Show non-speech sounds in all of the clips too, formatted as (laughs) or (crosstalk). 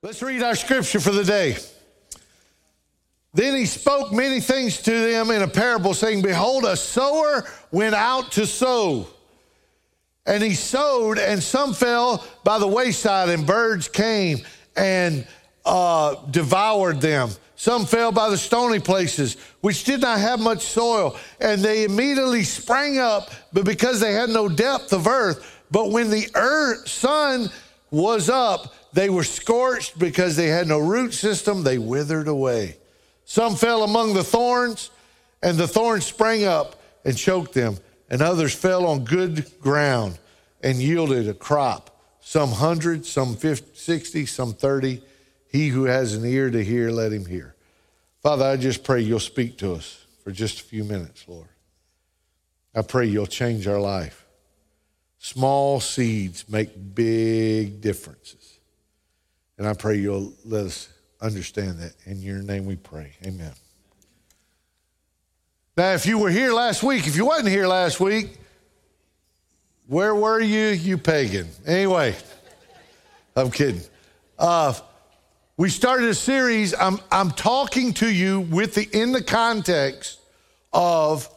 Let's read our scripture for the day. Then he spoke many things to them in a parable, saying, Behold, a sower went out to sow. And he sowed, and some fell by the wayside, and birds came and uh, devoured them. Some fell by the stony places, which did not have much soil, and they immediately sprang up, but because they had no depth of earth. But when the earth, sun was up, they were scorched because they had no root system, they withered away. Some fell among the thorns, and the thorns sprang up and choked them, and others fell on good ground and yielded a crop, some hundred, some 50, 60, some 30. He who has an ear to hear, let him hear. Father, I just pray you'll speak to us for just a few minutes, Lord. I pray you'll change our life. Small seeds make big differences. And I pray you'll let us understand that. In your name we pray. Amen. Now, if you were here last week, if you wasn't here last week, where were you, you pagan? Anyway, I'm kidding. Uh, we started a series. I'm, I'm talking to you with the, in the context of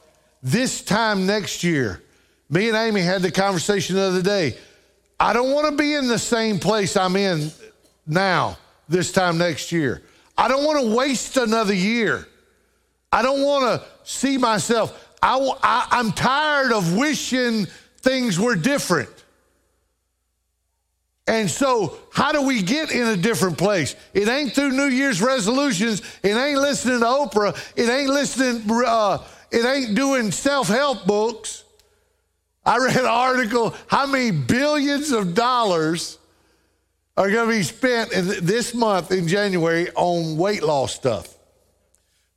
this time next year. Me and Amy had the conversation the other day. I don't want to be in the same place I'm in now, this time next year. I don't want to waste another year. I don't want to see myself. I, I, I'm tired of wishing things were different. And so, how do we get in a different place? It ain't through New Year's resolutions. It ain't listening to Oprah. It ain't listening. Uh, it ain't doing self-help books. I read an article. How many billions of dollars are going to be spent in this month in January on weight loss stuff?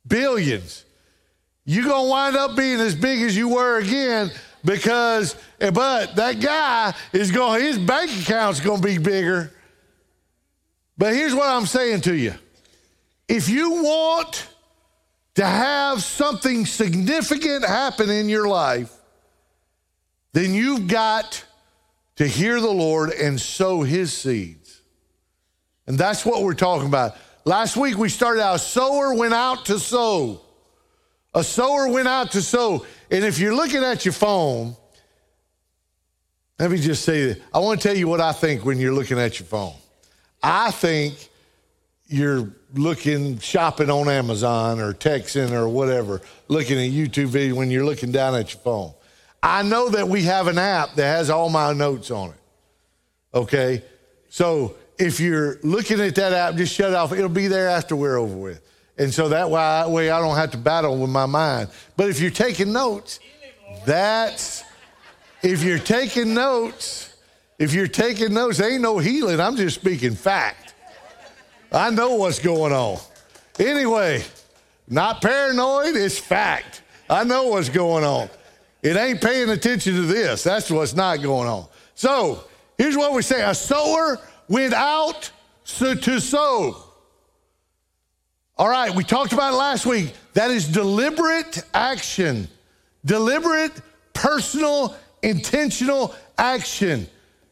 Billions. You're going to wind up being as big as you were again because, eh, but that guy is going, his bank account's going to be bigger. But here's what I'm saying to you if you want to have something significant happen in your life, then you've got to hear the Lord and sow his seeds. And that's what we're talking about. Last week we started out, a sower went out to sow. A sower went out to sow. And if you're looking at your phone, let me just say. I want to tell you what I think when you're looking at your phone. I think you're looking, shopping on Amazon or texting or whatever, looking at YouTube video when you're looking down at your phone. I know that we have an app that has all my notes on it. Okay? So if you're looking at that app, just shut off. It'll be there after we're over with. And so that way I don't have to battle with my mind. But if you're taking notes, that's, if you're taking notes, if you're taking notes, ain't no healing. I'm just speaking fact. I know what's going on. Anyway, not paranoid, it's fact. I know what's going on. It ain't paying attention to this. That's what's not going on. So here's what we say a sower went out to sow. All right, we talked about it last week. That is deliberate action, deliberate, personal, intentional action.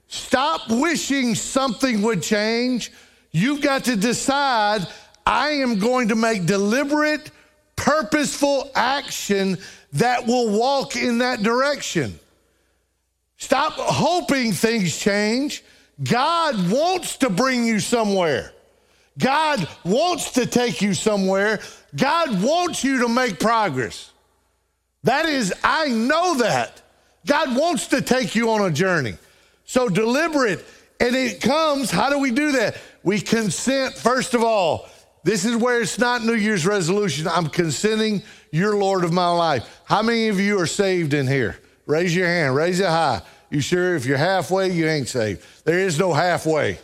Stop wishing something would change. You've got to decide I am going to make deliberate, purposeful action that will walk in that direction. Stop hoping things change. God wants to bring you somewhere. God wants to take you somewhere. God wants you to make progress. That is, I know that. God wants to take you on a journey. So deliberate. And it comes, how do we do that? We consent, first of all. This is where it's not New Year's resolution. I'm consenting, you're Lord of my life. How many of you are saved in here? Raise your hand, raise it high. You sure if you're halfway, you ain't saved? There is no halfway.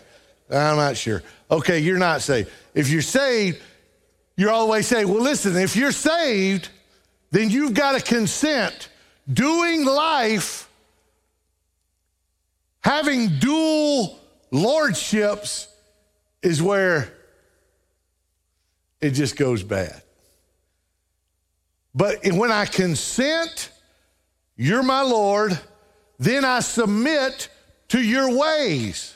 I'm not sure. Okay, you're not saved. If you're saved, you're always saved. Well, listen, if you're saved, then you've got to consent. Doing life, having dual lordships is where it just goes bad. But when I consent, you're my Lord, then I submit to your ways.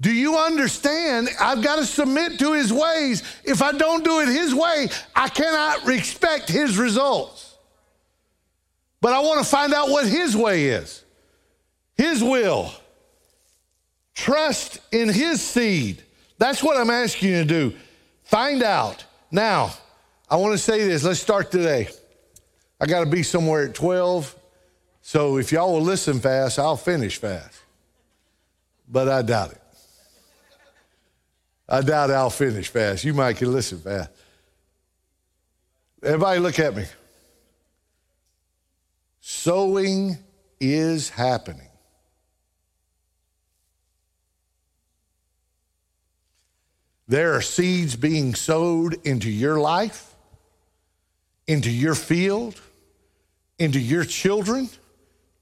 Do you understand? I've got to submit to his ways. If I don't do it his way, I cannot expect his results. But I want to find out what his way is, his will. Trust in his seed. That's what I'm asking you to do. Find out. Now, I want to say this. Let's start today. I got to be somewhere at 12. So if y'all will listen fast, I'll finish fast. But I doubt it. I doubt I'll finish fast. You might can listen fast. Everybody, look at me. Sowing is happening. There are seeds being sowed into your life, into your field, into your children,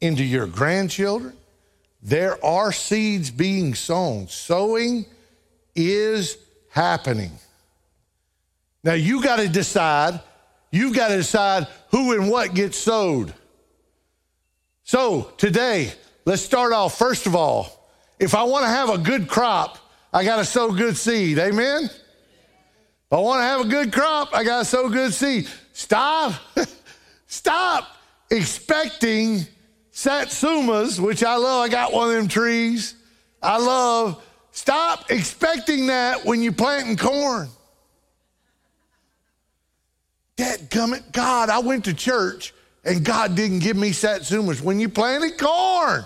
into your grandchildren. There are seeds being sown. Sowing is happening. Now you got to decide, you've got to decide who and what gets sowed. So today, let's start off. First of all, if I want to have a good crop, I got to sow good seed. Amen? If I want to have a good crop, I got to sow good seed. Stop, (laughs) stop expecting satsumas, which I love. I got one of them trees. I love Stop expecting that when you're planting corn. Dad, gummit, God, I went to church and God didn't give me satsumas when you planted corn.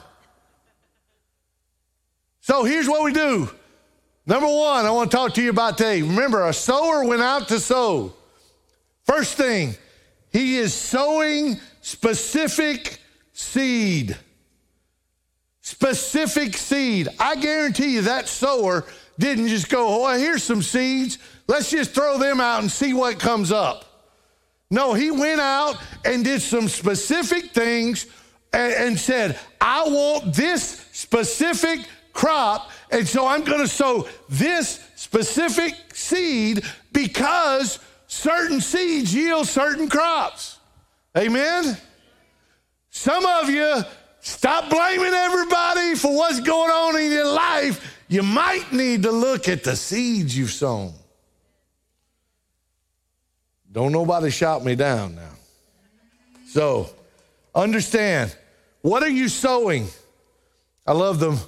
So here's what we do. Number one, I want to talk to you about today. Remember, a sower went out to sow. First thing, he is sowing specific seed specific seed. I guarantee you that sower didn't just go, oh, here's some seeds. Let's just throw them out and see what comes up. No, he went out and did some specific things and, and said, I want this specific crop. And so I'm going to sow this specific seed because certain seeds yield certain crops. Amen? Some of you Stop blaming everybody for what's going on in your life. You might need to look at the seeds you've sown. Don't nobody shout me down now. So, understand what are you sowing? I love them.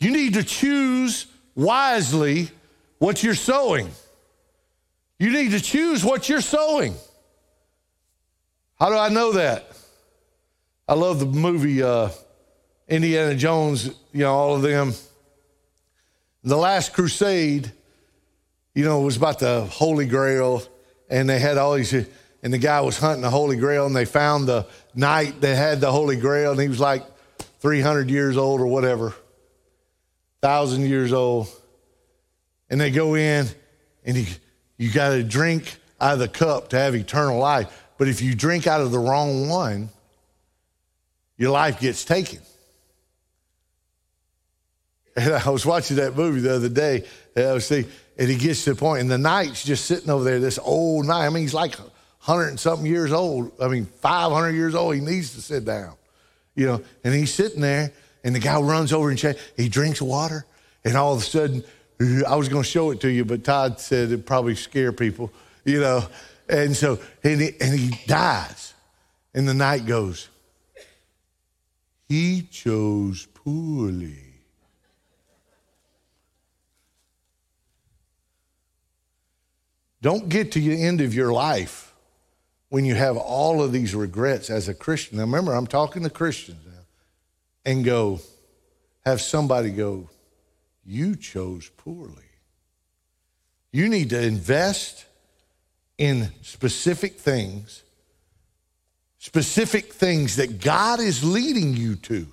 You need to choose wisely what you're sowing. You need to choose what you're sowing. How do I know that? I love the movie uh, Indiana Jones, you know, all of them. The Last Crusade, you know, was about the Holy Grail, and they had all these, and the guy was hunting the Holy Grail, and they found the knight that had the Holy Grail, and he was like 300 years old or whatever, thousand years old. And they go in, and you got to drink out of the cup to have eternal life. But if you drink out of the wrong one, your life gets taken. And I was watching that movie the other day, and I was and he gets to the point, and the knight's just sitting over there, this old knight. I mean, he's like 100 and something years old. I mean, 500 years old. He needs to sit down, you know. And he's sitting there, and the guy runs over and checks. He drinks water, and all of a sudden, I was going to show it to you, but Todd said it'd probably scare people, you know. And so, and he, and he dies. And the knight goes, he chose poorly. Don't get to the end of your life when you have all of these regrets as a Christian. Now, remember, I'm talking to Christians now, and go, have somebody go, You chose poorly. You need to invest in specific things specific things that God is leading you to.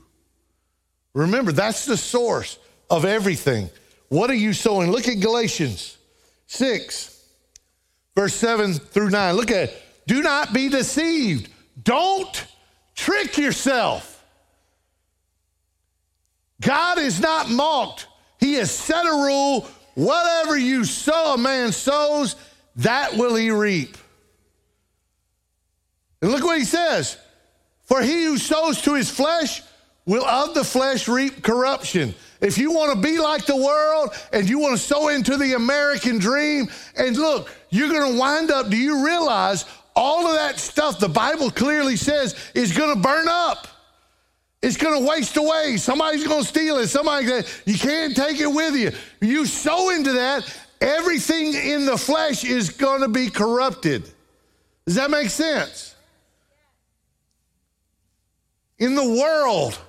Remember, that's the source of everything. What are you sowing? Look at Galatians 6, verse 7 through 9. Look at it. Do not be deceived. Don't trick yourself. God is not mocked. He has set a rule whatever you sow, a man sows, that will he reap. And look what he says For he who sows to his flesh will of the flesh reap corruption. If you want to be like the world and you want to sow into the American dream, and look, you're going to wind up, do you realize all of that stuff the Bible clearly says is going to burn up? It's going to waste away. Somebody's going to steal it. Somebody, that you can't take it with you. You sow into that, everything in the flesh is going to be corrupted. Does that make sense? In the world,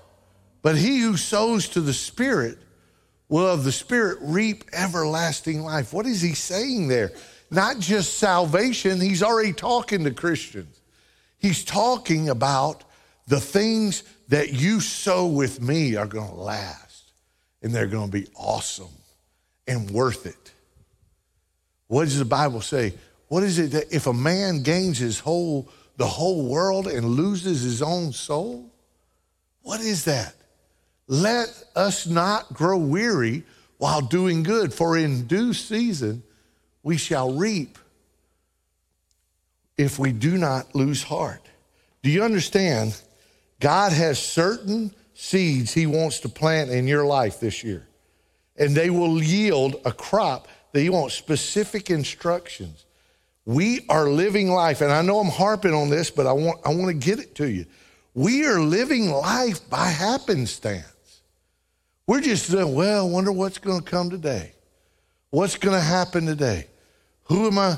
but he who sows to the Spirit will of the Spirit reap everlasting life. What is he saying there? Not just salvation, he's already talking to Christians. He's talking about the things that you sow with me are going to last and they're going to be awesome and worth it. What does the Bible say? What is it that if a man gains his whole the whole world and loses his own soul? What is that? Let us not grow weary while doing good, for in due season we shall reap if we do not lose heart. Do you understand? God has certain seeds He wants to plant in your life this year, and they will yield a crop that He wants specific instructions. We are living life, and I know I'm harping on this, but I want, I want to get it to you. We are living life by happenstance. We're just saying, well, I wonder what's going to come today. What's going to happen today? Who am I?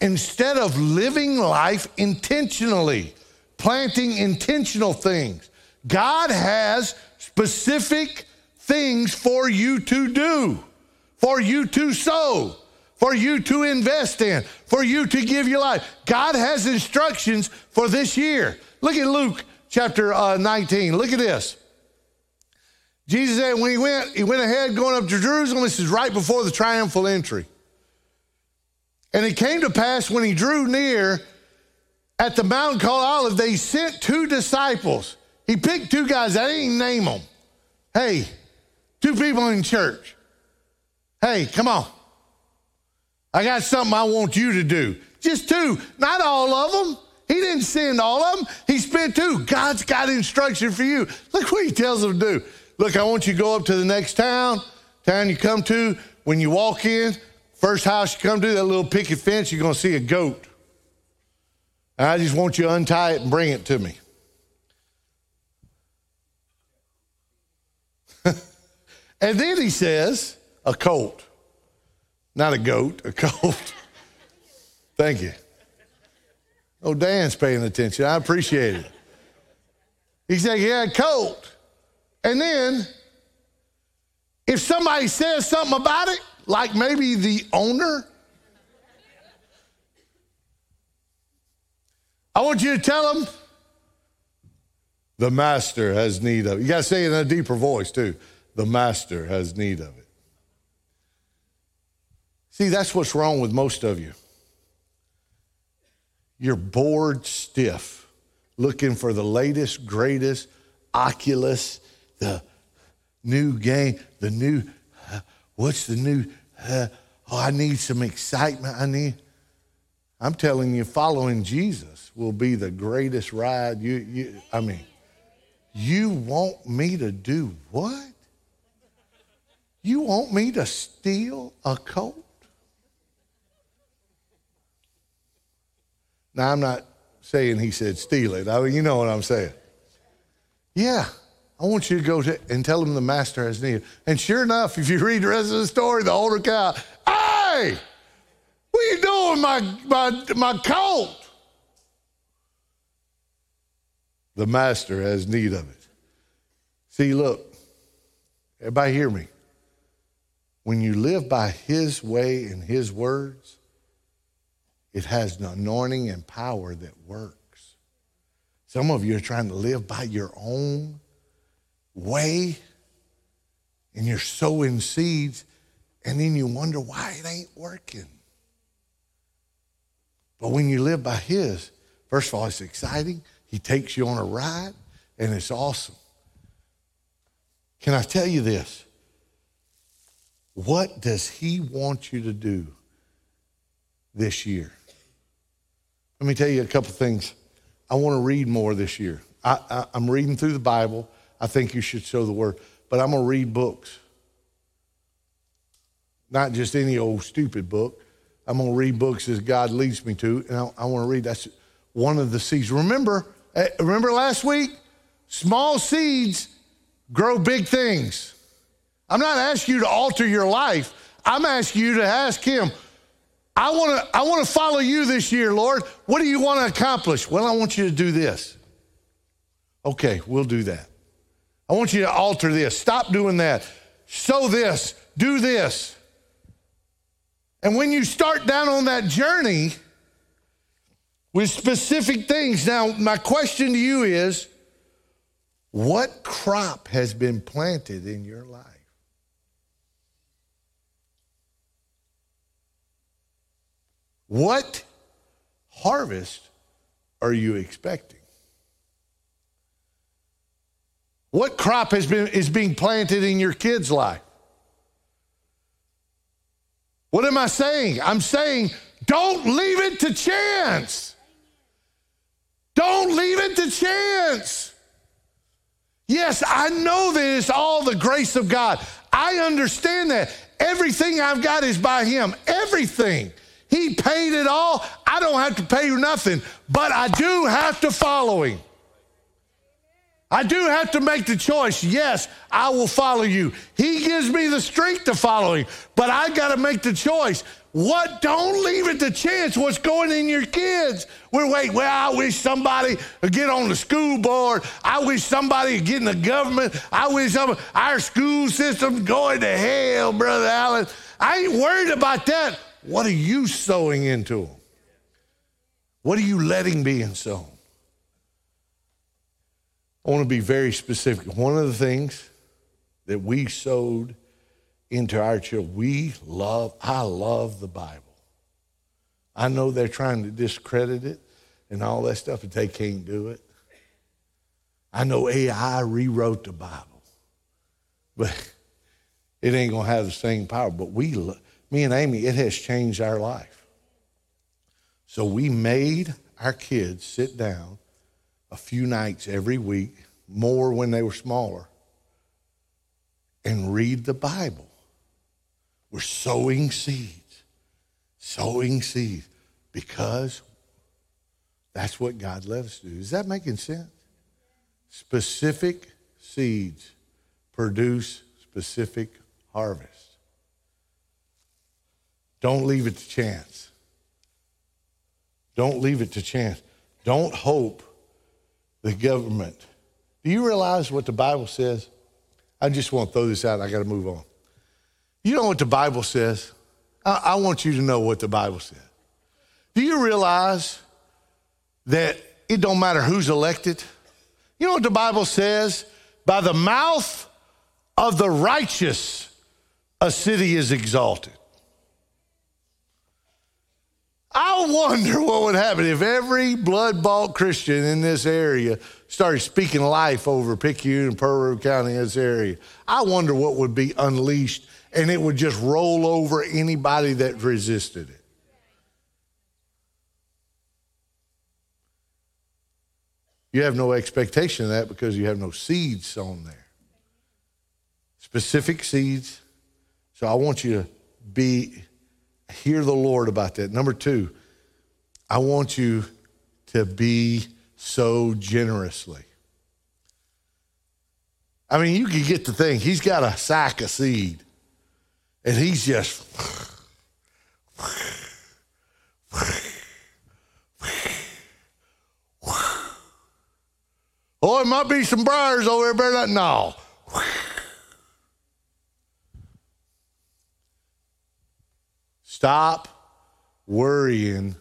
Instead of living life intentionally, planting intentional things, God has specific things for you to do, for you to sow, for you to invest in, for you to give your life. God has instructions for this year. Look at Luke chapter uh, 19. Look at this. Jesus said when he went, he went ahead going up to Jerusalem. This is right before the triumphal entry. And it came to pass when he drew near at the mountain called Olive, they sent two disciples. He picked two guys. I didn't name them. Hey, two people in church. Hey, come on. I got something I want you to do. Just two, not all of them. He didn't send all of them. He spent two. God's got instruction for you. Look what he tells them to do. Look, I want you to go up to the next town, town you come to. When you walk in, first house you come to, that little picket fence, you're going to see a goat. And I just want you to untie it and bring it to me. (laughs) and then he says, a colt. Not a goat, a colt. (laughs) Thank you. Oh, Dan's paying attention. I appreciate it. He said, Yeah, a colt. And then, if somebody says something about it, like maybe the owner, I want you to tell them the master has need of it. You got to say it in a deeper voice, too. The master has need of it. See, that's what's wrong with most of you. You're bored stiff, looking for the latest, greatest Oculus the new game, the new, uh, what's the new, uh, oh, I need some excitement. I need, I'm telling you, following Jesus will be the greatest ride. You, you, I mean, you want me to do what? You want me to steal a coat? Now, I'm not saying he said steal it. I mean, you know what I'm saying. Yeah, I want you to go to, and tell him the master has need. And sure enough, if you read the rest of the story, the older cow, hey, what are you doing, my, my, my colt? The master has need of it. See, look, everybody hear me. When you live by his way and his words, it has an anointing and power that works. Some of you are trying to live by your own way and you're sowing seeds, and then you wonder why it ain't working. But when you live by His, first of all, it's exciting. He takes you on a ride, and it's awesome. Can I tell you this? What does He want you to do this year? Let me tell you a couple things. I want to read more this year. I, am reading through the Bible. I think you should show the word. But I'm going to read books. not just any old stupid book. I'm going to read books as God leads me to, and I, I want to read that's one of the seeds. Remember, eh, remember last week? Small seeds grow big things. I'm not asking you to alter your life. I'm asking you to ask Him, I want to I want to follow you this year, Lord. What do you want to accomplish? Well, I want you to do this. Okay, we'll do that. I want you to alter this. Stop doing that. Sow this. Do this. And when you start down on that journey with specific things, now my question to you is what crop has been planted in your life? What harvest are you expecting? What crop has been, is being planted in your kid's life? What am I saying? I'm saying don't leave it to chance. Don't leave it to chance. Yes, I know that it's all the grace of God. I understand that. Everything I've got is by Him. Everything. He paid it all. I don't have to pay you nothing, but I do have to follow him. I do have to make the choice. Yes, I will follow you. He gives me the strength to follow him, but I got to make the choice. What? Don't leave it to chance what's going in your kids. We're waiting. Well, I wish somebody would get on the school board. I wish somebody would get in the government. I wish some, our school system going to hell, Brother Allen. I ain't worried about that. What are you sowing into them? What are you letting be being sown? I want to be very specific. One of the things that we sowed into our children, we love, I love the Bible. I know they're trying to discredit it and all that stuff, but they can't do it. I know AI rewrote the Bible, but (laughs) it ain't going to have the same power. But we, me and Amy, it has changed our life. So we made our kids sit down a few nights every week, more when they were smaller, and read the Bible. We're sowing seeds, sowing seeds, because that's what God let us do. Is that making sense? Specific seeds produce specific harvest. Don't leave it to chance. Don't leave it to chance. Don't hope the government. Do you realize what the Bible says? I just want to throw this out. I got to move on. You know what the Bible says? I, I want you to know what the Bible says. Do you realize that it don't matter who's elected? You know what the Bible says? By the mouth of the righteous, a city is exalted. I wonder what would happen if every blood bought Christian in this area started speaking life over Picayune and Peru County, this area. I wonder what would be unleashed and it would just roll over anybody that resisted it. You have no expectation of that because you have no seeds sown there. Specific seeds. So I want you to be hear the Lord about that. Number two, I want you to be sow generously. I mean, you can get the thing. He's got a sack of seed, and he's just. Oh, it might be some briars over there, better not. No. Stop worrying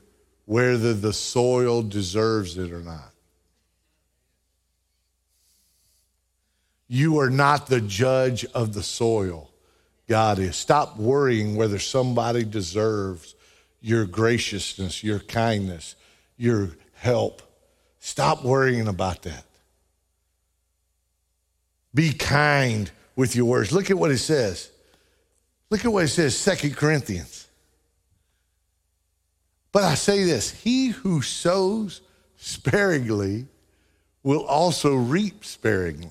whether the soil deserves it or not. You are not the judge of the soil. God is. Stop worrying whether somebody deserves your graciousness, your kindness, your help. Stop worrying about that. Be kind with your words. Look at what it says. Look at what it says, Second Corinthians. But I say this he who sows sparingly will also reap sparingly.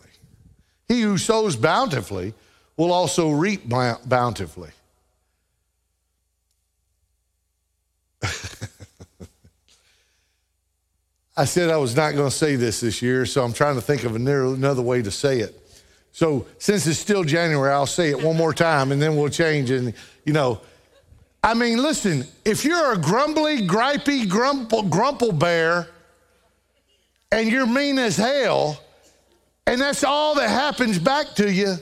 He who sows bountifully will also reap bountifully. (laughs) I said I was not going to say this this year, so I'm trying to think of another way to say it. So since it's still January, I'll say it one more time, and then we'll change. And you know, I mean, listen, if you're a grumbly, gripey, grumple, grumple bear and you're mean as hell, and that's all that happens back to you,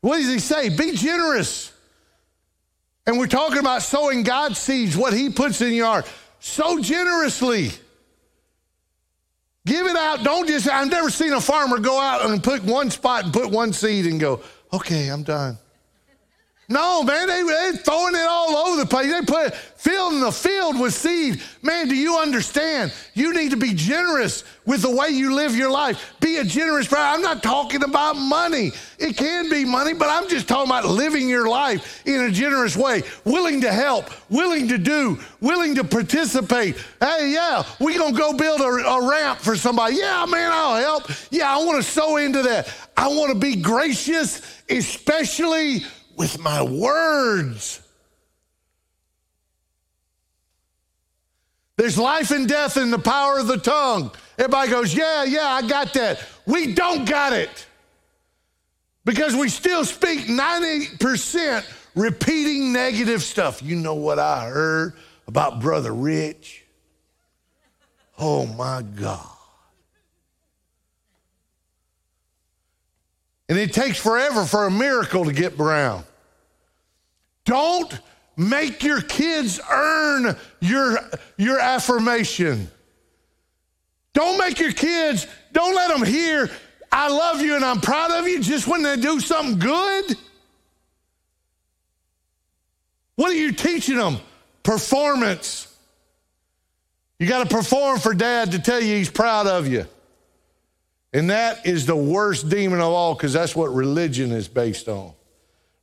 What does he say? Be generous. And we're talking about sowing God's seeds, what he puts in your heart. Sow generously. Give it out. Don't just, I've never seen a farmer go out and put one spot and put one seed and go, okay, I'm done. No, man, they, they throwing it all over the place. They put filling the field with seed. Man, do you understand? You need to be generous with the way you live your life. Be a generous brother. I'm not talking about money. It can be money, but I'm just talking about living your life in a generous way, willing to help, willing to do, willing to participate. Hey, yeah, we gonna go build a, a ramp for somebody. Yeah, man, I'll help. Yeah, I want to sow into that. I want to be gracious, especially with my words. There's life and death in the power of the tongue. Everybody goes, Yeah, yeah, I got that. We don't got it because we still speak 90% repeating negative stuff. You know what I heard about Brother Rich? Oh my God. And it takes forever for a miracle to get around. Don't make your kids earn your, your affirmation. Don't make your kids, don't let them hear, I love you and I'm proud of you just when they do something good. What are you teaching them? Performance. You got to perform for dad to tell you he's proud of you. And that is the worst demon of all because that's what religion is based on.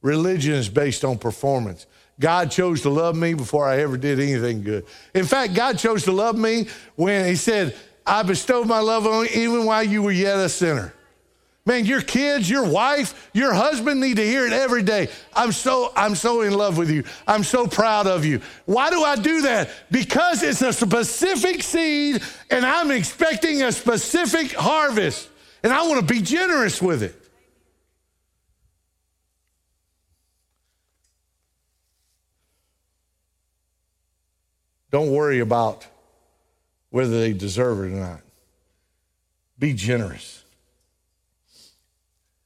Religion is based on performance. God chose to love me before I ever did anything good. In fact, God chose to love me when He said, I bestowed my love on you even while you were yet a sinner. Man, your kids, your wife, your husband need to hear it every day. I'm so, I'm so in love with you. I'm so proud of you. Why do I do that? Because it's a specific seed and I'm expecting a specific harvest. And I want to be generous with it. Don't worry about whether they deserve it or not. Be generous.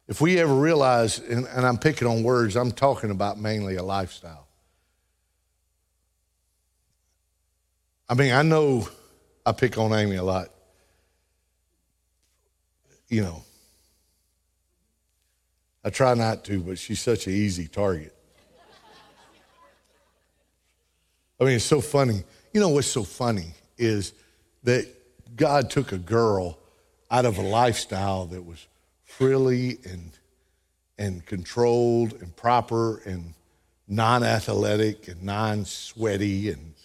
If we ever realize, and, and, I'm picking on words, I'm talking about mainly a lifestyle. I mean, I know I pick on Amy a lot. You know, I try not to, but she's such an easy target. I mean, it's so funny. You know what's so funny is that God took a girl out of a lifestyle that was frilly and and controlled and proper and non-athletic and non-sweaty and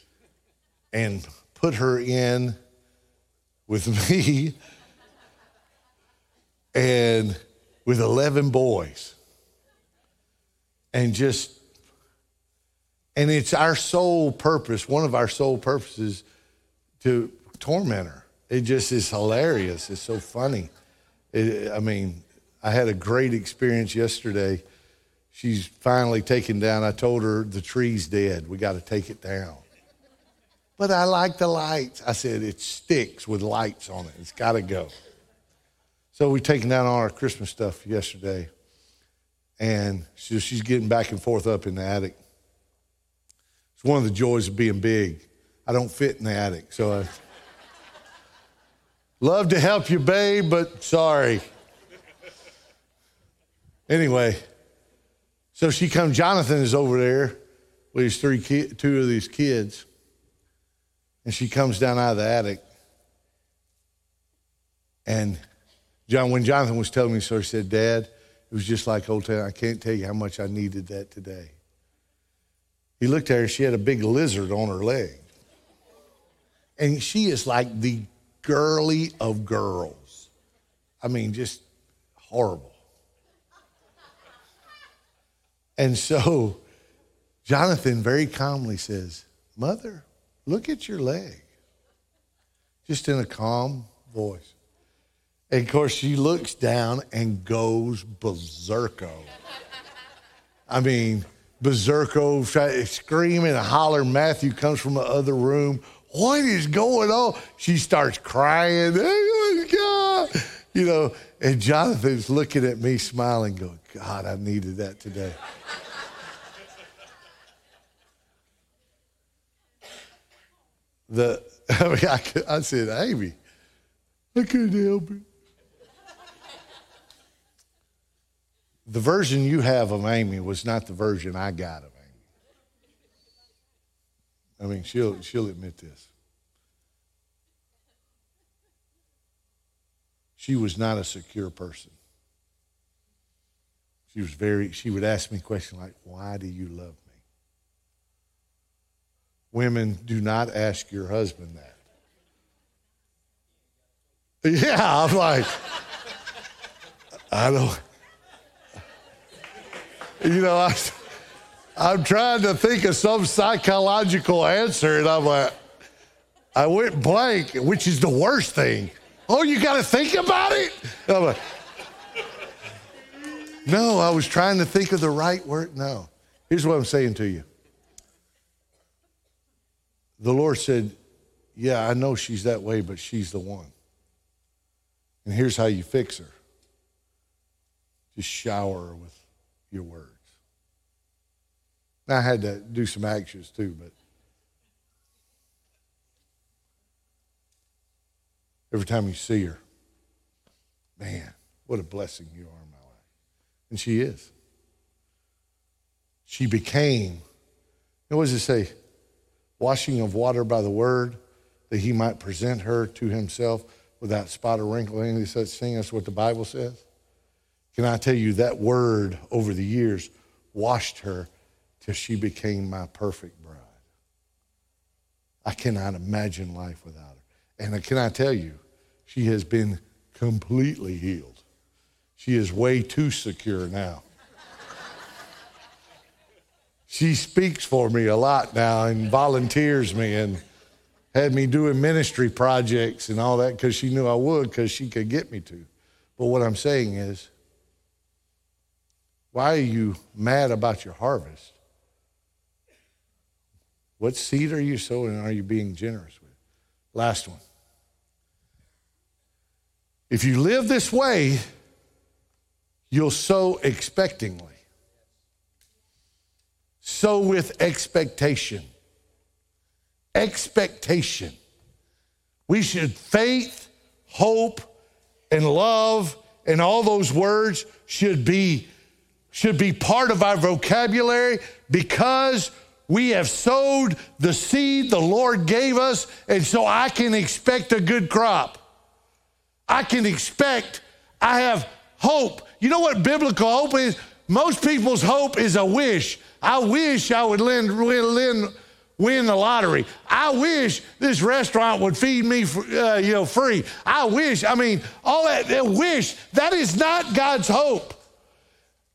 and put her in with (laughs) me and with 11 boys and just and it's our sole purpose, one of our sole purposes to torment her. It just is hilarious. It's so funny. It, I mean, I had a great experience yesterday. She's finally taken down. I told her the tree's dead. We got to take it down. But I like the lights. I said it sticks with lights on it. It's got to go. So we taken down all our Christmas stuff yesterday, and so she's getting back and forth up in the attic one of the joys of being big. I don't fit in the attic, so I love to help you, babe, but sorry. Anyway, so she comes. Jonathan is over there with his three ki- two of these kids, and she comes down out of the attic. And John, when Jonathan was telling me so, he said, "Dad, it was just like old time. I can't tell you how much I needed that today." He looked at her, she had a big lizard on her leg. And she is like the girly of girls. I mean, just horrible. And so Jonathan very calmly says, Mother, look at your leg. Just in a calm voice. And of course, she looks down and goes berserko. I mean, berserko, screaming and hollering. Matthew comes from the other room. What is going on? She starts crying. Oh God. You know, and Jonathan's looking at me, smiling, going, God, I needed that today. the (laughs) I, mean, I, I said, Amy, I couldn't help it. The version you have of Amy was not the version I got of Amy. I mean, she'll, she'll admit this. She was not a secure person. She was very, she would ask me questions like, Why do you love me? Women, do not ask your husband that. (laughs) Yeah, I'm like, I don't. You know, I, I'm trying to think of some psychological answer, and I'm like, I went blank, which is the worst thing. Oh, you got to think about it? I'm like, no, I was trying to think of the right word. No. Here's what I'm saying to you. The Lord said, Yeah, I know she's that way, but she's the one. And here's how you fix her just shower her with your words. I had to do some actions too, but every time you see her, man, what a blessing you are in my life. And she is. She became, what does it say? Washing of water by the word, that he might present her to himself without spot or wrinkle, any such thing. That's what the Bible says. Can I tell you that word over the years washed her till she became my perfect bride? I cannot imagine life without her. And can I tell you, she has been completely healed. She is way too secure now. she speaks for me a lot now and volunteers me and had me doing ministry projects and all that because she knew I would because she could get me to. But what I'm saying is, why are you mad about your harvest? What seed are you sowing and are you being generous with? Last one. If you live this way, you'll sow expectingly. Sow with expectation. Expectation. We should faith, hope, and love, and all those words should be should be part of our vocabulary because we have sowed the seed the Lord gave us, and so I can expect a good crop. I can expect, I have hope. You know what biblical hope is? Most people's hope is a wish. I wish I would win, win, win the lottery. I wish this restaurant would feed me, uh, you know, free. I wish. I mean, all that, that wish. That is not God's hope.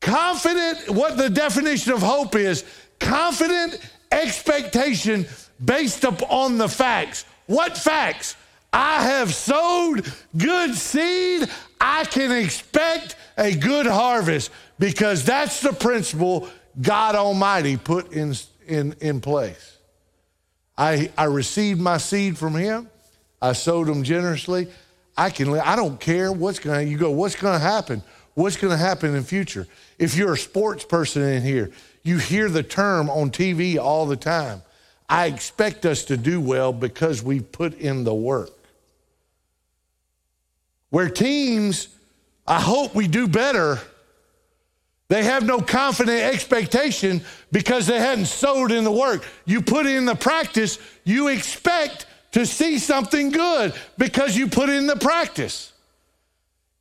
Confident, what the definition of hope is confident expectation based upon the facts. What facts? I have sowed good seed. I can expect a good harvest because that's the principle God Almighty put in, in, in place. I, I received my seed from Him. I sowed them generously. I can. I don't care what's going. to You go. What's going to happen? What's going to happen in the future? If you're a sports person in here, you hear the term on TV all the time. I expect us to do well because we put in the work. Where teams, I hope we do better, they have no confident expectation because they hadn't sowed in the work. You put in the practice, you expect to see something good because you put in the practice.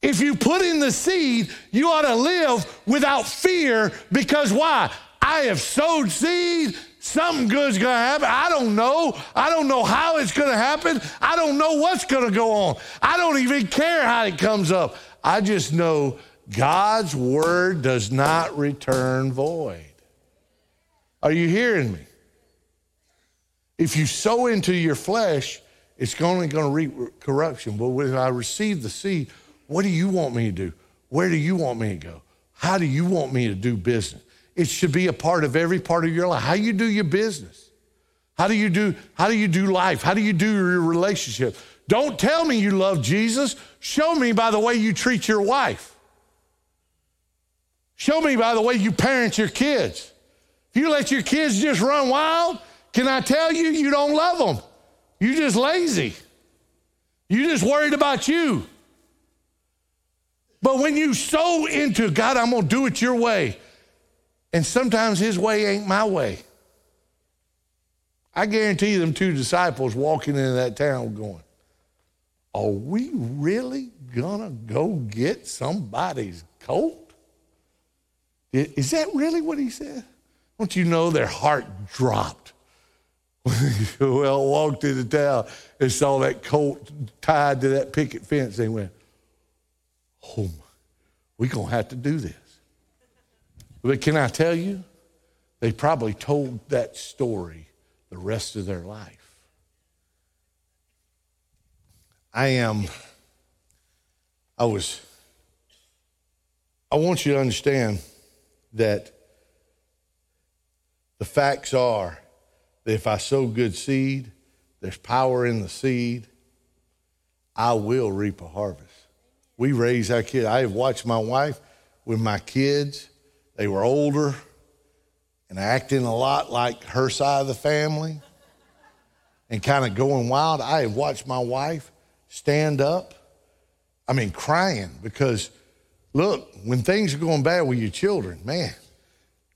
If you put in the seed, you ought to live without fear because why? I have sowed seed. Something good's to happen. I don't know. I don't know how it's to happen. I don't know what's to go on. I don't even care how it comes up. I just know God's word does not return void. Are you hearing me? If you sow into your flesh, it's only going to reap corruption. But when I receive the seed, what do you want me to do? Where do you want me to go? How do you want me to do business? It should be a part of every part of your life. How you do your business. How do you do how do you do life? How do you do your relationship? Don't tell me you love Jesus. Show me by the way you treat your wife. Show me by the way you parent your kids. If you let your kids just run wild, can I tell you, you don't love them. You're just lazy. You're just worried about you. But when you sow into God, I'm going to do it your way. And sometimes His way ain't my way. I guarantee them two disciples walking into that town going, Are we really going to go get somebody's coat? Is that really what he said? Don't you know their heart dropped? When (laughs) well, walked into town and saw that colt tied to that picket fence. They went, Oh, we're going to have to do this. But can I tell you? They probably told that story the rest of their life. I am, I was, I want you to understand that the facts are that if I sow good seed, there's power in the seed, I will reap a harvest. We raise our kids. I have watched my wife with my kids. They were older and acting a lot like her side of the family and kind of going wild. I have watched my wife stand up, I mean, crying because Look, when things are going bad with your children, man,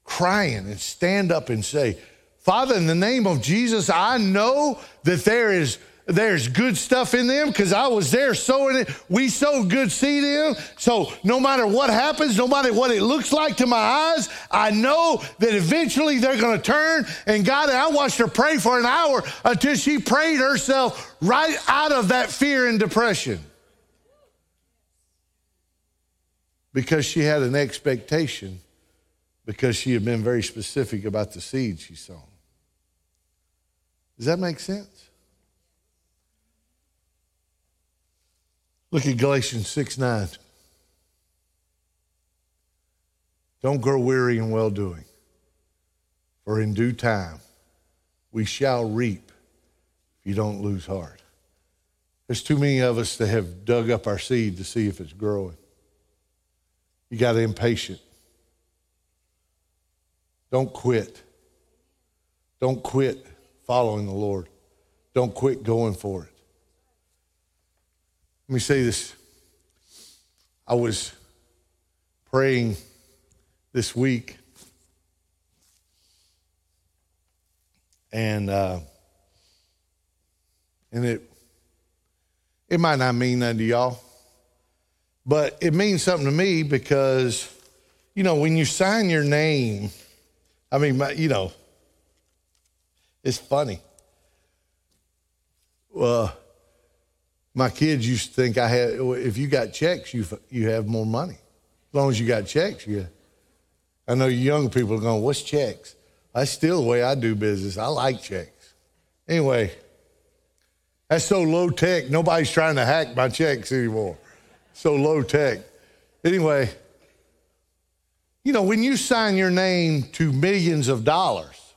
crying and stand up and say, Father, in the name of Jesus, I know that there is there's good stuff in them because I was there sowing it. We sowed good seed in. So no matter what happens, no matter what it looks like to my eyes, I know that eventually they're going to turn. And God, I watched her pray for an hour until she prayed herself right out of that fear and depression. because she had an expectation because she had been very specific about the seed she sown. Does that make sense? Look at Galatians 6 9. Don't grow weary in well doing, for in due time we shall reap if you don't lose heart. There's too many of us that have dug up our seed to see if it's growing. You got to impatient. Don't quit. Don't quit following the Lord. Don't quit going for it. Let me say this. I was praying this week, and uh, and it it might not mean nothing to y'all, but it means something to me because, you know, when you sign your name, I mean, you know, it's funny. Well, my kids used to think I had, if you got checks, you, you have more money. As long as you got checks, you. I know young people are going, what's checks? That's still the way I do business. I like checks. Anyway, that's so low tech, nobody's trying to hack my checks anymore so low tech. Anyway, you know, when you sign your name to millions of dollars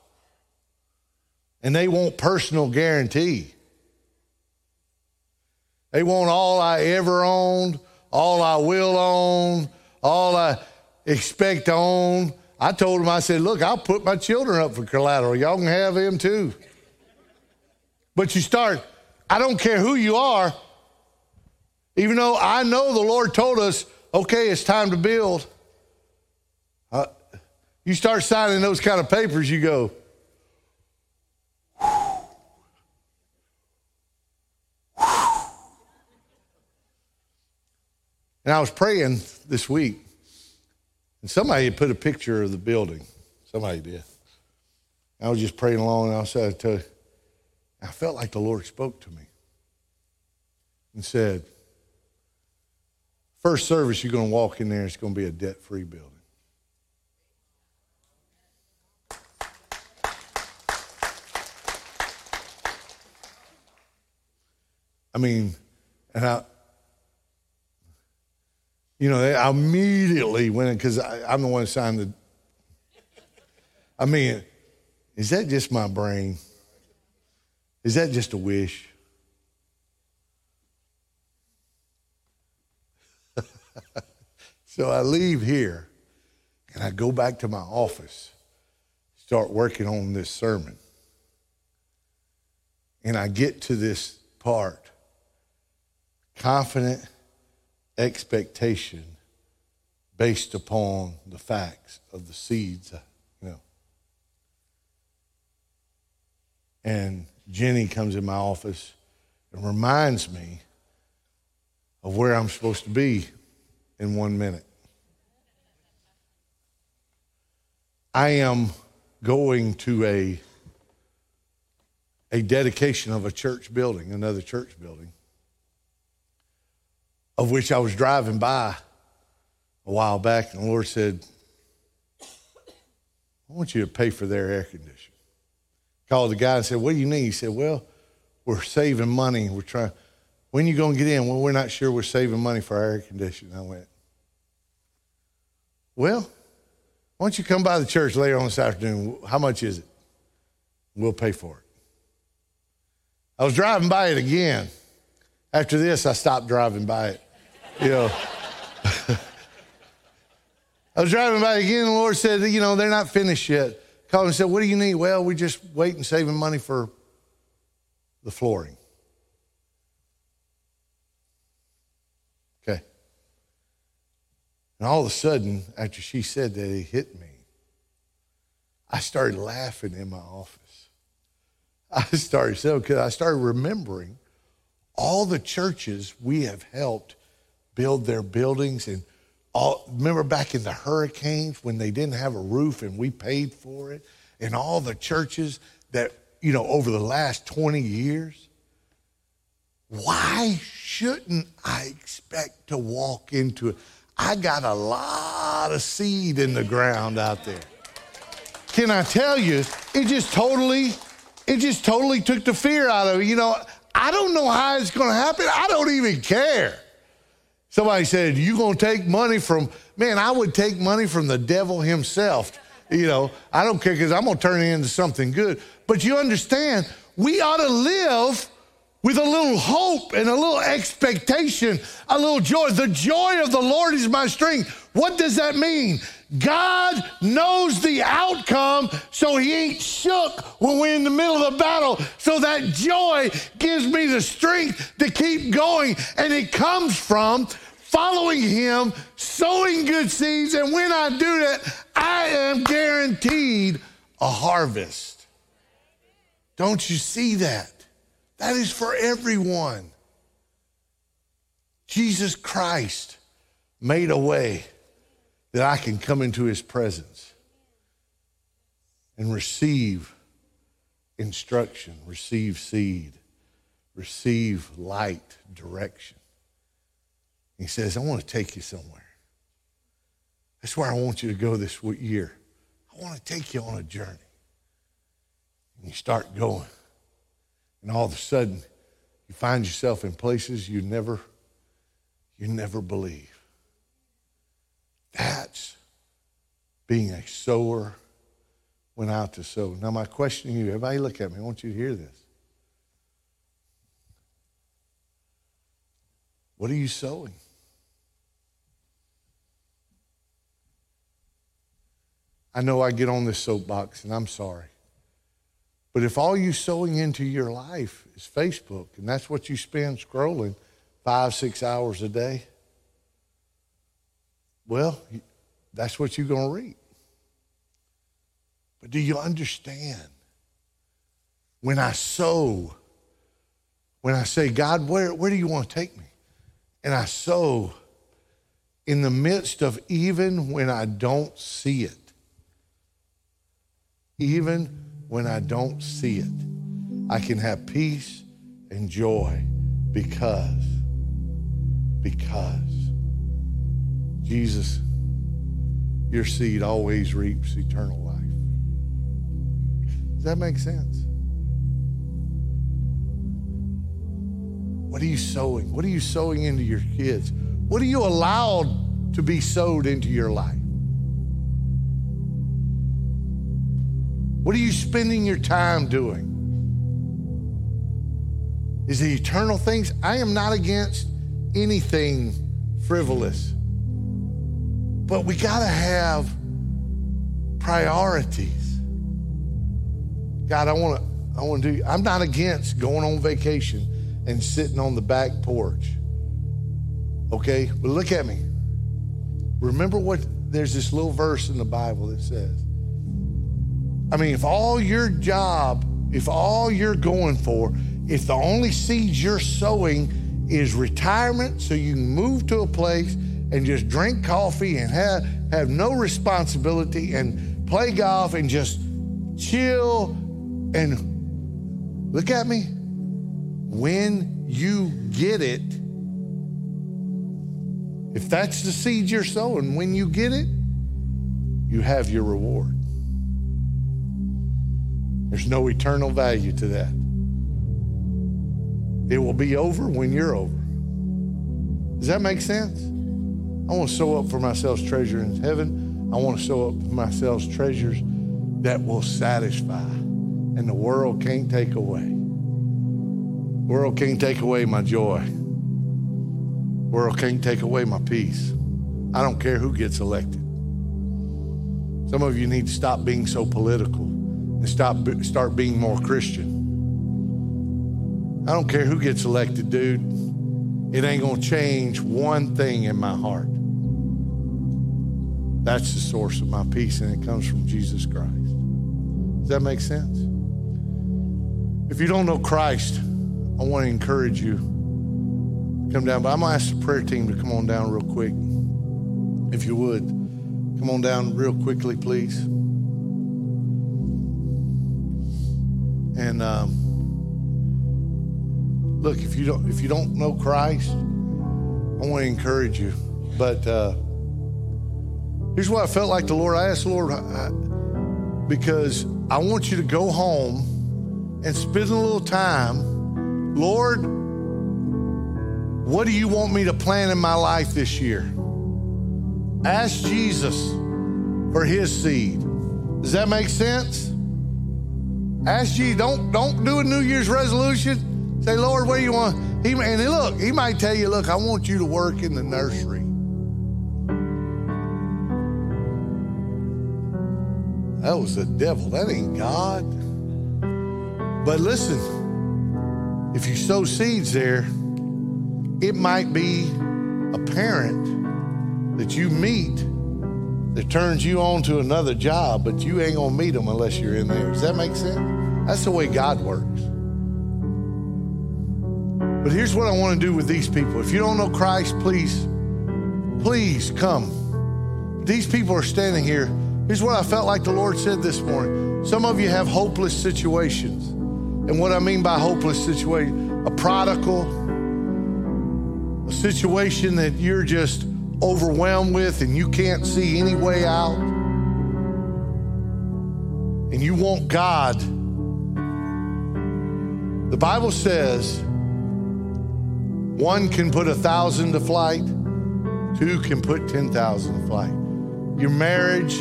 and they want personal guarantee, they want all I ever owned, all I will own, all I expect to own. I told them, I said, look, I'll put my children up for collateral. Y'all can have them too. But you start, I don't care who you are, even though I know the Lord told us, okay, it's time to build. Uh, you start signing those kind of papers, you go, And I was praying this week, and somebody had put a picture of the building. Somebody did. I was just praying along, and I said, to, I felt like the Lord spoke to me and said, First service, you're going to walk in there, it's going to be a debt free building. I mean, and I, you know, I immediately went in because I'm the one signed the. I mean, is that just my brain? Is that just a wish? (laughs) so I leave here and I go back to my office, start working on this sermon. And I get to this part confident expectation based upon the facts of the seeds, uh, you know. And Jenny comes in my office and reminds me of where I'm supposed to be in one minute. I am going to a, a dedication of a church building, another church building, of which I was driving by a while back, and the Lord said, I want you to pay for their air conditioning. Called the guy and said, What do you need? He said, Well, we're saving money. We're trying when you going to get in? Well, we're not sure we're saving money for our air conditioning. I went, well, why don't you come by the church later on this afternoon? How much is it? We'll pay for it. I was driving by it again. After this, I stopped driving by it. You (laughs) know, I was driving by again, and the Lord said, you know, they're not finished yet. Called and said, what do you need? Well, we're just waiting, saving money for the flooring. Okay. And all of a sudden, after she said that, it hit me. I started laughing in my office. I started so because I started remembering all the churches we have helped build their buildings and all remember back in the hurricanes when they didn't have a roof and we paid for it and all the churches that you know over the last 20 years why shouldn't i expect to walk into it I got a lot of seed in the ground out there. Can I tell you, it just totally, it just totally took the fear out of it. You know, I don't know how it's going to happen. I don't even care. Somebody said, You to take money from, man, I would take money from the devil himself. You know, I don't care because I'm to turn it into something good. But you understand, we ought to live with a little hope and a little expectation, a little joy. The joy of the Lord is my strength. What does that mean? God knows the outcome, so he ain't shook when we're in the middle of the battle. So that joy gives me the strength to keep going. And it comes from following him, sowing good seeds. And when I do that, I am guaranteed a harvest. Don't you see that? That is for everyone. Jesus Christ made a way that I can come into his presence and receive instruction, receive seed, receive light, direction. He says, I want to take you somewhere. That's where I want you to go this year. I want to take you on a journey. And you start going. And all of a sudden, you find yourself in places you never, you never believe. That's being a sower went out to sow. Now, my question to you, everybody look at me. I want you to hear this. What are you sowing? I know I get on this soapbox, and I'm sorry. But if all you sowing into your life is Facebook, and that's what you spend scrolling five, six hours a day, well, that's what you're going to reap. But do you understand? When I sow, when I say, God, where, where do you want to take me? And I sow in the midst of even when I don't see it, even when I don't see it. I can have peace and joy because, because Jesus, your seed always reaps eternal life. Does that make sense? What are you sowing? What are you sowing into your kids? What are you allowed to be sowed into your life? What are you spending your time doing? Is it eternal things? I am not against anything frivolous. But we got to have priorities. God, I want to I want to do I'm not against going on vacation and sitting on the back porch. Okay? But look at me. Remember what there's this little verse in the Bible that says I mean, if all your job, if all you're going for, if the only seeds you're sowing is retirement so you can move to a place and just drink coffee and have, have no responsibility and play golf and just chill and look at me. When you get it, if that's the seed you're sowing, when you get it, you have your reward. There's no eternal value to that. It will be over when you're over. Does that make sense? I want to sow up for myself treasure in heaven. I want to sow up for myself treasures that will satisfy and the world can't take away. World can't take away my joy. World can't take away my peace. I don't care who gets elected. Some of you need to stop being so political and stop, start being more Christian. I don't care who gets elected, dude. It ain't going to change one thing in my heart. That's the source of my peace, and it comes from Jesus Christ. Does that make sense? If you don't know Christ, I want to encourage you. Come down, but I'm going to ask the prayer team to come on down real quick. If you would, come on down real quickly, please. And um, look, if you don't if you don't know Christ, I want to encourage you. But uh, here's what I felt like the Lord. I asked the Lord I, because I want you to go home and spend a little time, Lord. What do you want me to plan in my life this year? Ask Jesus for his seed. Does that make sense? Ask you, Don't don't do a New Year's resolution. Say, Lord, where you want? He and look, he might tell you, look, I want you to work in the nursery. That was the devil. That ain't God. But listen, if you sow seeds there, it might be a parent that you meet that turns you on to another job, but you ain't gonna meet them unless you're in there. Does that make sense? That's the way God works. But here's what I want to do with these people. If you don't know Christ, please, please come. These people are standing here. Here's what I felt like the Lord said this morning. Some of you have hopeless situations. And what I mean by hopeless situation, a prodigal, a situation that you're just overwhelmed with and you can't see any way out, and you want God, the Bible says one can put a thousand to flight, two can put 10,000 to flight. Your marriage,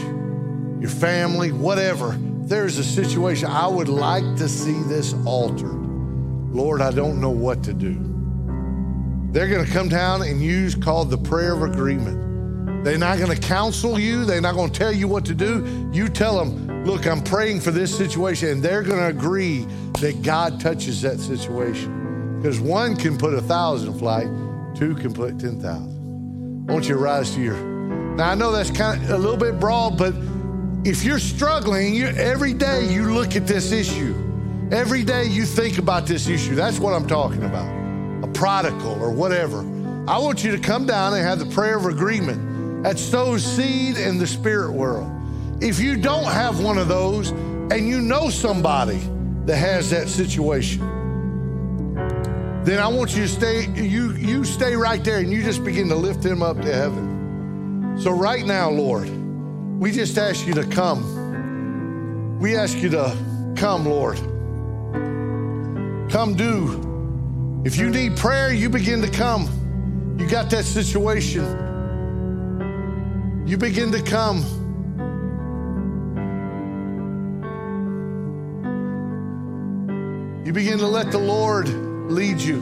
your family, whatever, there's a situation, I would like to see this altered. Lord, I don't know what to do. They're going to come down and use called the prayer of agreement. They're not going to counsel you. They're not going to tell you what to do. You tell them, look, I'm praying for this situation. And they're going to agree that God touches that situation. Because one can put a thousand flight, two can put 10,000. I want you to rise to your. Now, I know that's kind of a little bit broad, but if you're struggling, you, every day you look at this issue. Every day you think about this issue. That's what I'm talking about prodigal or whatever, I want you to come down and have the prayer of agreement that sows seed in the spirit world. If you don't have one of those and you know somebody that has that situation, then I want you to stay, you, you stay right there and you just begin to lift them up to heaven. So, right now, Lord, we just ask you to come. We ask you to come, Lord. Come do. If you need prayer, you begin to come. You got that situation. You begin to come. You begin to let the Lord lead you.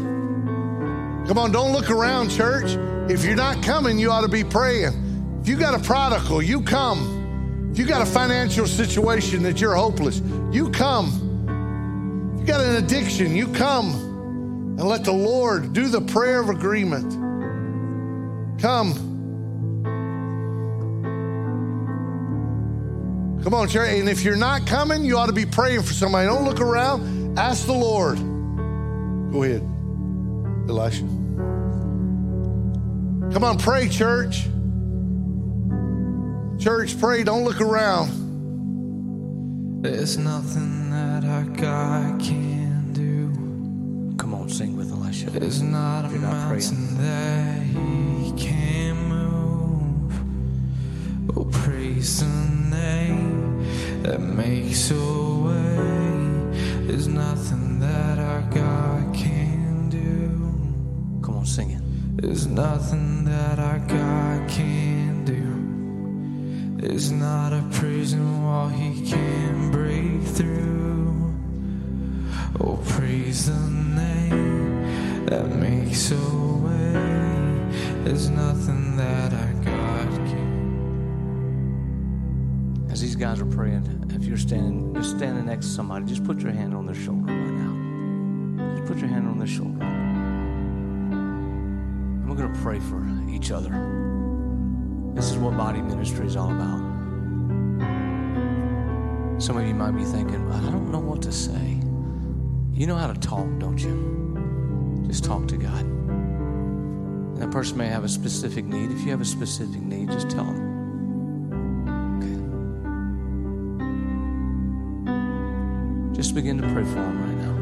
Come on, don't look around, church. If you're not coming, you ought to be praying. If you got a prodigal, you come. If you got a financial situation that you're hopeless, you come. If you got an addiction, you come and let the Lord do the prayer of agreement. Come. Come on, church. And if you're not coming, you ought to be praying for somebody. Don't look around. Ask the Lord. Go ahead, Elisha. Come on, pray, church. Church, pray. Don't look around. There's nothing that our God can do. On, sing with Elisha. There's not a You're not mountain that He can move. Oh, praise the name that makes a way. There's nothing that our God can do. Come on, sing it. There's nothing that our God can do. There's not a prison wall he can break through. Oh, praise the name that makes a way. There's nothing that our God can. As these guys are praying, if you're standing, you're standing next to somebody, just put your hand on their shoulder right now. Just put your hand on their shoulder. And we're going to pray for each other. This is what body ministry is all about. Some of you might be thinking, I don't know what to say. You know how to talk, don't you? Just talk to God. And that person may have a specific need. If you have a specific need, just tell them. Okay. Just begin to pray for them right now.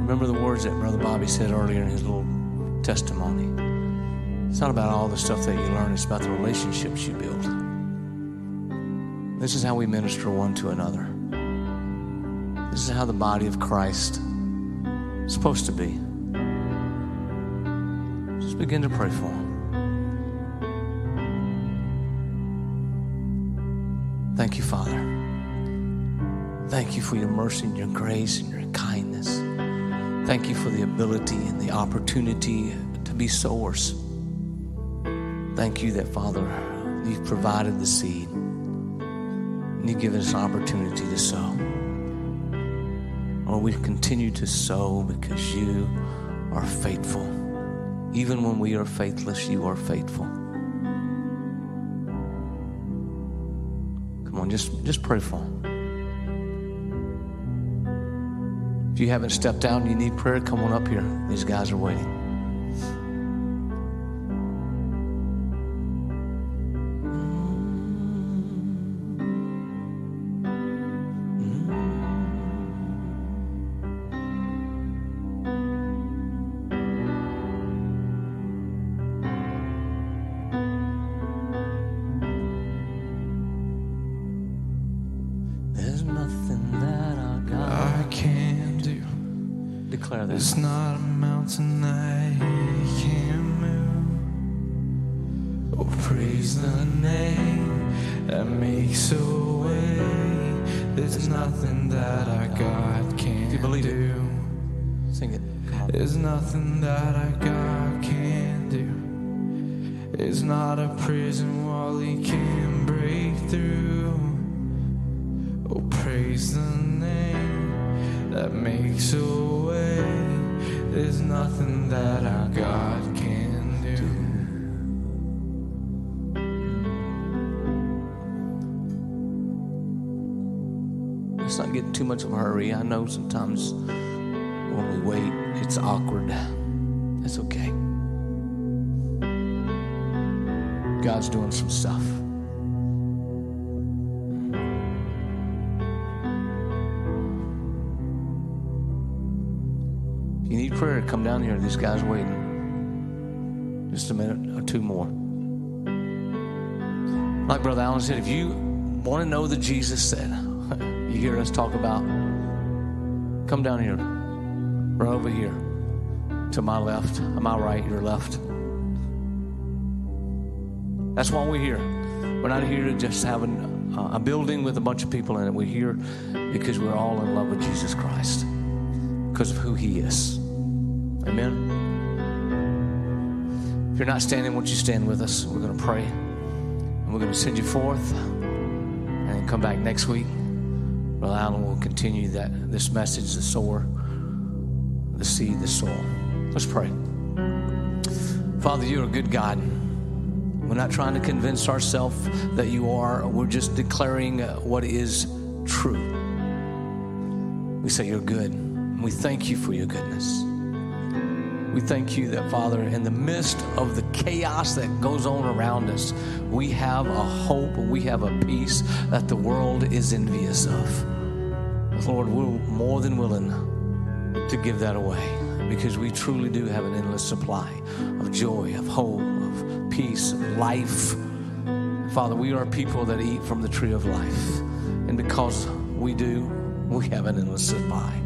Remember the words that Brother Bobby said earlier in his little testimony. It's not about all the stuff that you learn, it's about the relationships you build. This is how we minister one to another. This is how the body of Christ is supposed to be. Just begin to pray for him. Thank you, Father. Thank you for your mercy and your grace and your kindness. Thank you for the ability and the opportunity to be sowers. Thank you that, Father, you've provided the seed and you've given us an opportunity to sow. Lord, we continue to sow because you are faithful. Even when we are faithless, you are faithful. Come on, just, just pray for them. If you haven't stepped down, you need prayer, come on up here. These guys are waiting. There's not a mountain that he can move. Oh, praise the name that makes a way. There's nothing that our God can't you believe it, do. Sing it. There's nothing that our God can't do. It's not a prison wall he can break through. Oh, praise the name that makes a way. Nothing that our God can do. Let's not get too much of a hurry. I know sometimes when we wait, it's awkward. It's okay. God's doing some stuff. Prayer, come down here. These guys waiting. Just a minute or two more. Like Brother Allen said, if you want to know the Jesus that (laughs) you hear us talk about, come down here, right over here, to my left, my right, your left. That's why we're here. We're not here to just have an, uh, a building with a bunch of people in it. We're here because we're all in love with Jesus Christ because of who He is. Amen. If you're not standing, won't you stand with us? We're going to pray. And we're going to send you forth and come back next week. Brother Allen will continue that this message, the sower, the seed, the soil. Let's pray. Father, you're a good God. We're not trying to convince ourselves that you are. We're just declaring uh, what is true. We say you're good. And we thank you for your goodness. We thank you that, Father, in the midst of the chaos that goes on around us, we have a hope, and we have a peace that the world is envious of. Lord, we're more than willing to give that away because we truly do have an endless supply of joy, of hope, of peace, of life. Father, we are people that eat from the tree of life. And because we do, we have an endless supply.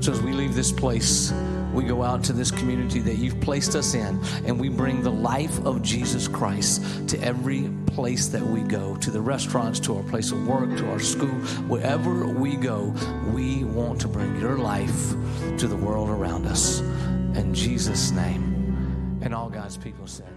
So as we leave this place, we go out to this community that you've placed us in, and we bring the life of Jesus Christ to every place that we go to the restaurants, to our place of work, to our school, wherever we go, we want to bring your life to the world around us. In Jesus' name. And all God's people said,